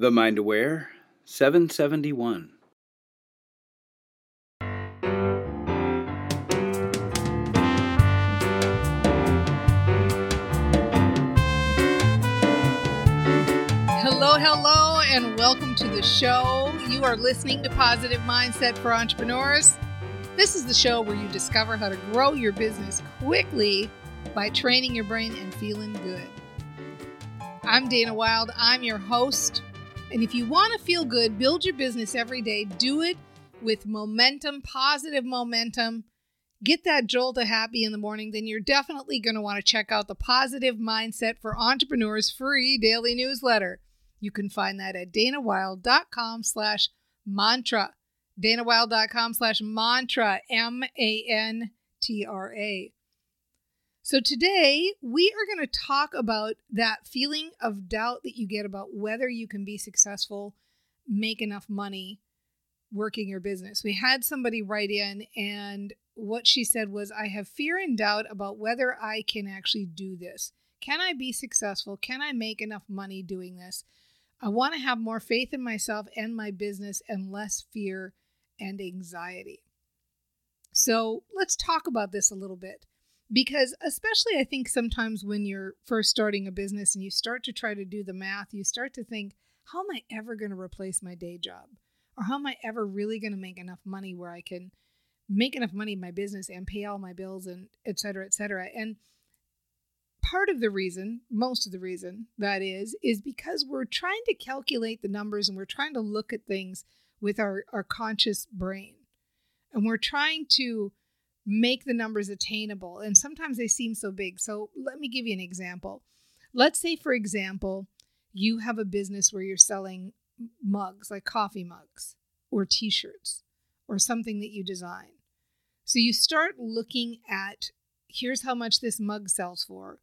The Mind Aware 771. Hello, hello, and welcome to the show. You are listening to Positive Mindset for Entrepreneurs. This is the show where you discover how to grow your business quickly by training your brain and feeling good. I'm Dana Wilde. I'm your host. And if you want to feel good, build your business every day, do it with momentum, positive momentum. Get that jolt of happy in the morning, then you're definitely going to want to check out the Positive Mindset for Entrepreneurs free daily newsletter. You can find that at danawilde.com slash mantra. danawilde.com slash mantra, M-A-N-T-R-A. So today we are going to talk about that feeling of doubt that you get about whether you can be successful, make enough money working your business. We had somebody write in and what she said was I have fear and doubt about whether I can actually do this. Can I be successful? Can I make enough money doing this? I want to have more faith in myself and my business and less fear and anxiety. So let's talk about this a little bit because especially i think sometimes when you're first starting a business and you start to try to do the math you start to think how am i ever going to replace my day job? Or how am i ever really going to make enough money where i can make enough money in my business and pay all my bills and et cetera et cetera? And part of the reason most of the reason that is is because we're trying to calculate the numbers and we're trying to look at things with our, our conscious brain. And we're trying to make the numbers attainable. And sometimes they seem so big. So let me give you an example. Let's say, for example, you have a business where you're selling mugs, like coffee mugs or t shirts or something that you design. So you start looking at here's how much this mug sells for,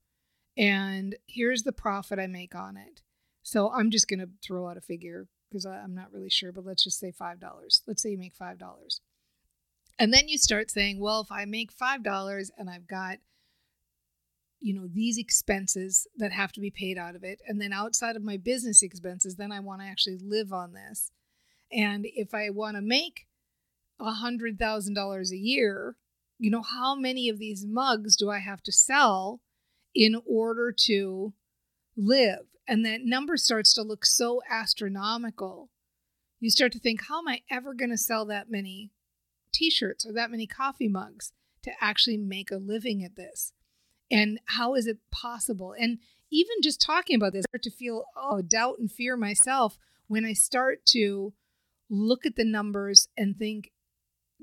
and here's the profit I make on it. So I'm just going to throw out a figure because I'm not really sure, but let's just say $5. Let's say you make $5. And then you start saying, well, if I make $5 and I've got, you know, these expenses that have to be paid out of it, and then outside of my business expenses, then I want to actually live on this. And if I want to make a $100,000 a year, you know, how many of these mugs do I have to sell in order to live? And that number starts to look so astronomical. You start to think, how am I ever going to sell that many t shirts or that many coffee mugs to actually make a living at this? And how is it possible? And even just talking about this, I start to feel, oh, doubt and fear myself when I start to look at the numbers and think,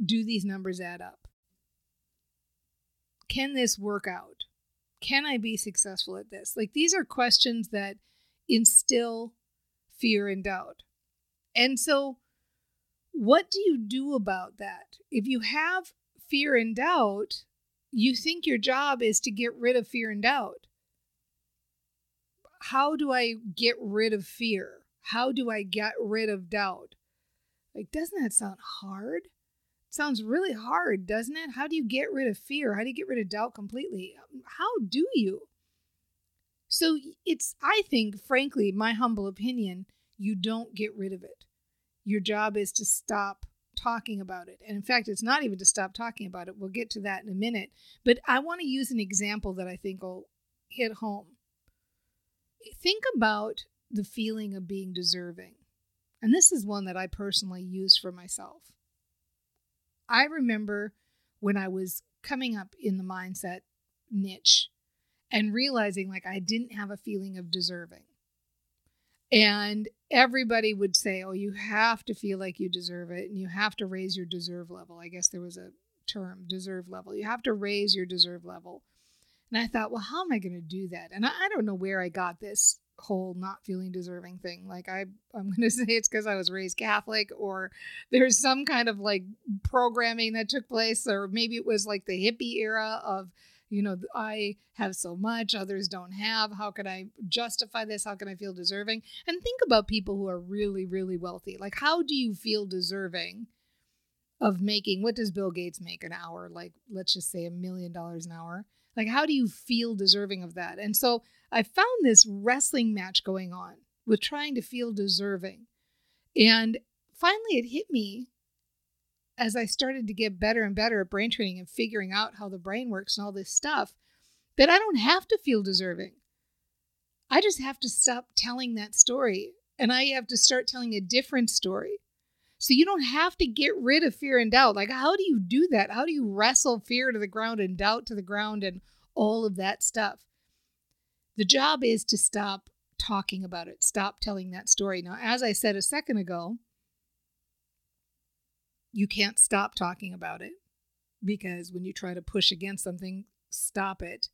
do these numbers add up? Can this work out? Can I be successful at this? Like, these are questions that instill fear and doubt. And so, what do you do about that? If you have fear and doubt, you think your job is to get rid of fear and doubt. How do I get rid of fear? How do I get rid of doubt? Like, doesn't that sound hard? It sounds really hard, doesn't it? How do you get rid of fear? How do you get rid of doubt completely? How do you? So, it's, I think, frankly, my humble opinion, you don't get rid of it. Your job is to stop talking about it. And in fact, it's not even to stop talking about it. We'll get to that in a minute. But I want to use an example that I think will hit home. Think about the feeling of being deserving. And this is one that I personally use for myself. I remember when I was coming up in the mindset niche and realizing like I didn't have a feeling of deserving. And everybody would say, oh, you have to feel like you deserve it and you have to raise your deserve level. I guess there was a term, deserve level. You have to raise your deserve level. And I thought, well, how am I going to do that? And I, I don't know where I got this whole not feeling deserving thing. Like I I'm going to say it's cuz I was raised Catholic or there's some kind of like programming that took place or maybe it was like the hippie era of you know I have so much others don't have how can I justify this? How can I feel deserving? And think about people who are really really wealthy. Like how do you feel deserving of making what does Bill Gates make an hour? Like let's just say a million dollars an hour. Like how do you feel deserving of that? And so I found this wrestling match going on with trying to feel deserving. And finally, it hit me as I started to get better and better at brain training and figuring out how the brain works and all this stuff that I don't have to feel deserving. I just have to stop telling that story and I have to start telling a different story. So you don't have to get rid of fear and doubt. Like, how do you do that? How do you wrestle fear to the ground and doubt to the ground and all of that stuff? The job is to stop talking about it, stop telling that story. Now, as I said a second ago, you can't stop talking about it because when you try to push against something, stop it,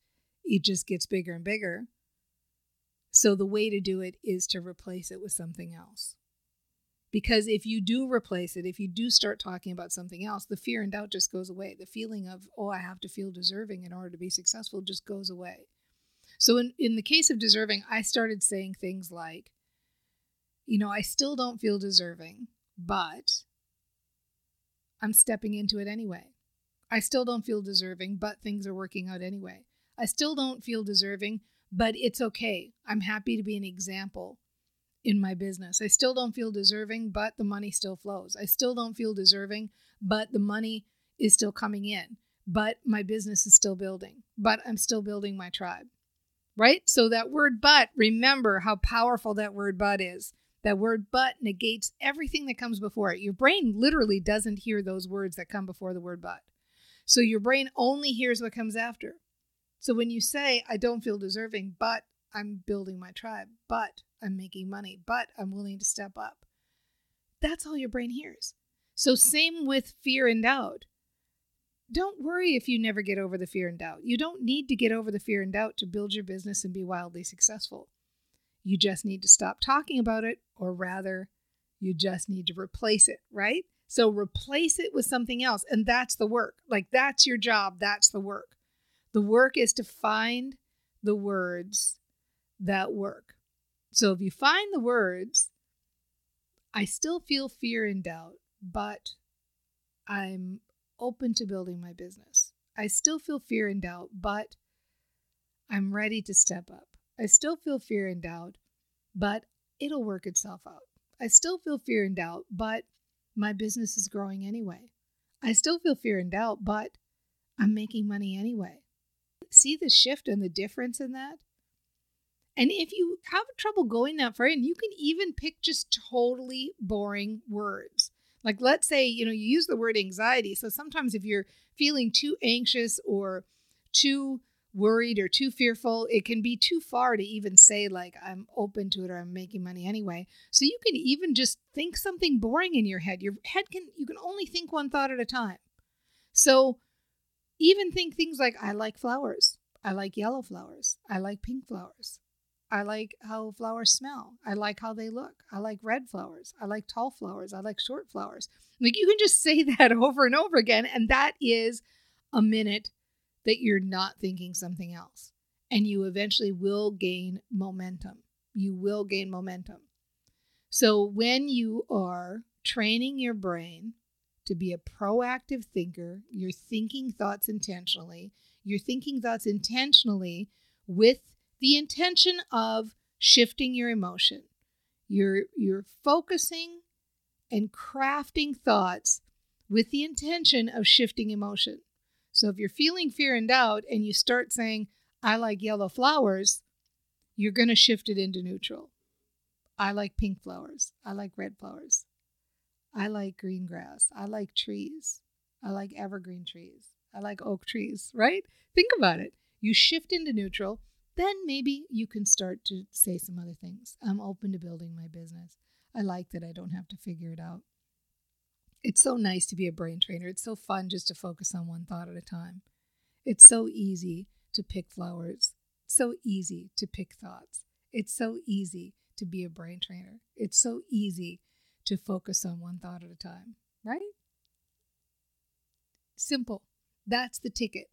it just gets bigger and bigger. So, the way to do it is to replace it with something else. Because if you do replace it, if you do start talking about something else, the fear and doubt just goes away. The feeling of, oh, I have to feel deserving in order to be successful just goes away. So in, in the case of deserving, I started saying things like, you know, I still don't feel deserving, but I'm stepping into it anyway. I still don't feel deserving, but things are working out anyway. I still don't feel deserving, but it's okay. I'm happy to be an example in my business. I still don't feel deserving, but the money still flows. I still don't feel deserving, but the money is still coming in. But my business is still building. But I'm still building my tribe right? So that word but, remember how powerful that word but is. That word but negates everything that comes before it. Your brain literally doesn't hear those words that come before the word but. So your brain only hears what comes after. So when you say, I don't feel deserving, but I'm building my tribe, but I'm making money, but I'm willing to step up, that's all your brain hears. So, same with fear and doubt don't worry if you never get over the fear and doubt. You don't need to get over the fear and doubt to build your business and be wildly successful. You just need to stop talking about it, or rather, you just need to replace it, right? So replace it with something else. And that's the work. Like, that's your job. That's the work. The work is to find the words that work. So if you find the words, I still feel fear and doubt, but I'm open to building my business. I still feel fear and doubt, but I'm ready to step up. I still feel fear and doubt, but it'll work itself out. I still feel fear and doubt, but my business is growing anyway. I still feel fear and doubt, but I'm making money anyway. See the shift and the difference in that? And if you have trouble going that far, and you can even pick just totally boring words. Like, let's say, you know, you use the word anxiety. So sometimes if you're feeling too anxious or too worried or too fearful, it can be too far to even say, like, I'm open to it or I'm making money anyway. So you can even just think something boring in your head. Your head can, you can only think one thought at a time. So even think things like, I like flowers. I like yellow flowers. I like pink flowers. I like how flowers smell. I like how they look. I like red flowers. I like tall flowers. I like short flowers. Like you can just say that over and over again. And that is a minute that you're not thinking something else. And you eventually will gain momentum. You will gain momentum. So when you are training your brain to be a proactive thinker, you're thinking thoughts intentionally, you're thinking thoughts intentionally with the intention of shifting your emotion. You're you're focusing and crafting thoughts with the intention of shifting emotion. So if you're feeling fear and doubt and you start saying, I like yellow flowers, you're going to shift it into neutral. I like pink flowers. I like red flowers. I like green grass. I like trees. I like evergreen trees. I like oak trees, right? Think about it. You shift into neutral then maybe you can start to say some other things. I'm open to building my business. I like that I don't have to figure it out. It's so nice to be a brain trainer. It's so fun just to focus on one thought at a time. It's so easy to pick flowers. It's so easy to pick thoughts. It's so easy to be a brain trainer. It's so easy to focus on one thought at a time, right? Simple. That's the ticket.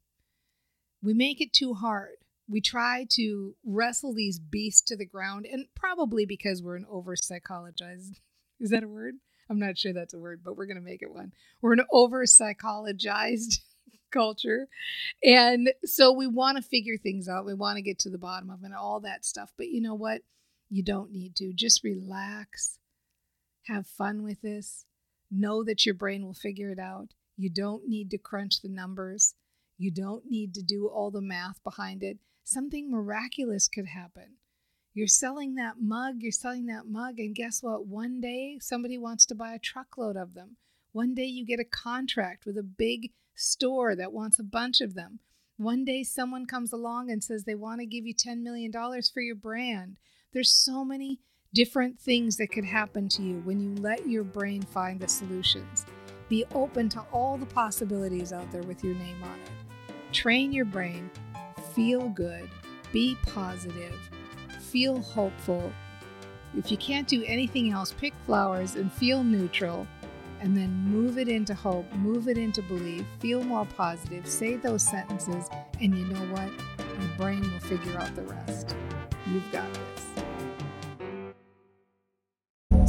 We make it too hard. We try to wrestle these beasts to the ground, and probably because we're an over psychologized. Is that a word? I'm not sure that's a word, but we're going to make it one. We're an over psychologized culture. And so we want to figure things out. We want to get to the bottom of it and all that stuff. But you know what? You don't need to. Just relax, have fun with this. Know that your brain will figure it out. You don't need to crunch the numbers. You don't need to do all the math behind it. Something miraculous could happen. You're selling that mug, you're selling that mug, and guess what? One day somebody wants to buy a truckload of them. One day you get a contract with a big store that wants a bunch of them. One day someone comes along and says they want to give you $10 million for your brand. There's so many different things that could happen to you when you let your brain find the solutions. Be open to all the possibilities out there with your name on it. Train your brain, feel good, be positive, feel hopeful. If you can't do anything else, pick flowers and feel neutral and then move it into hope, move it into belief, feel more positive, say those sentences, and you know what? Your brain will figure out the rest. You've got this.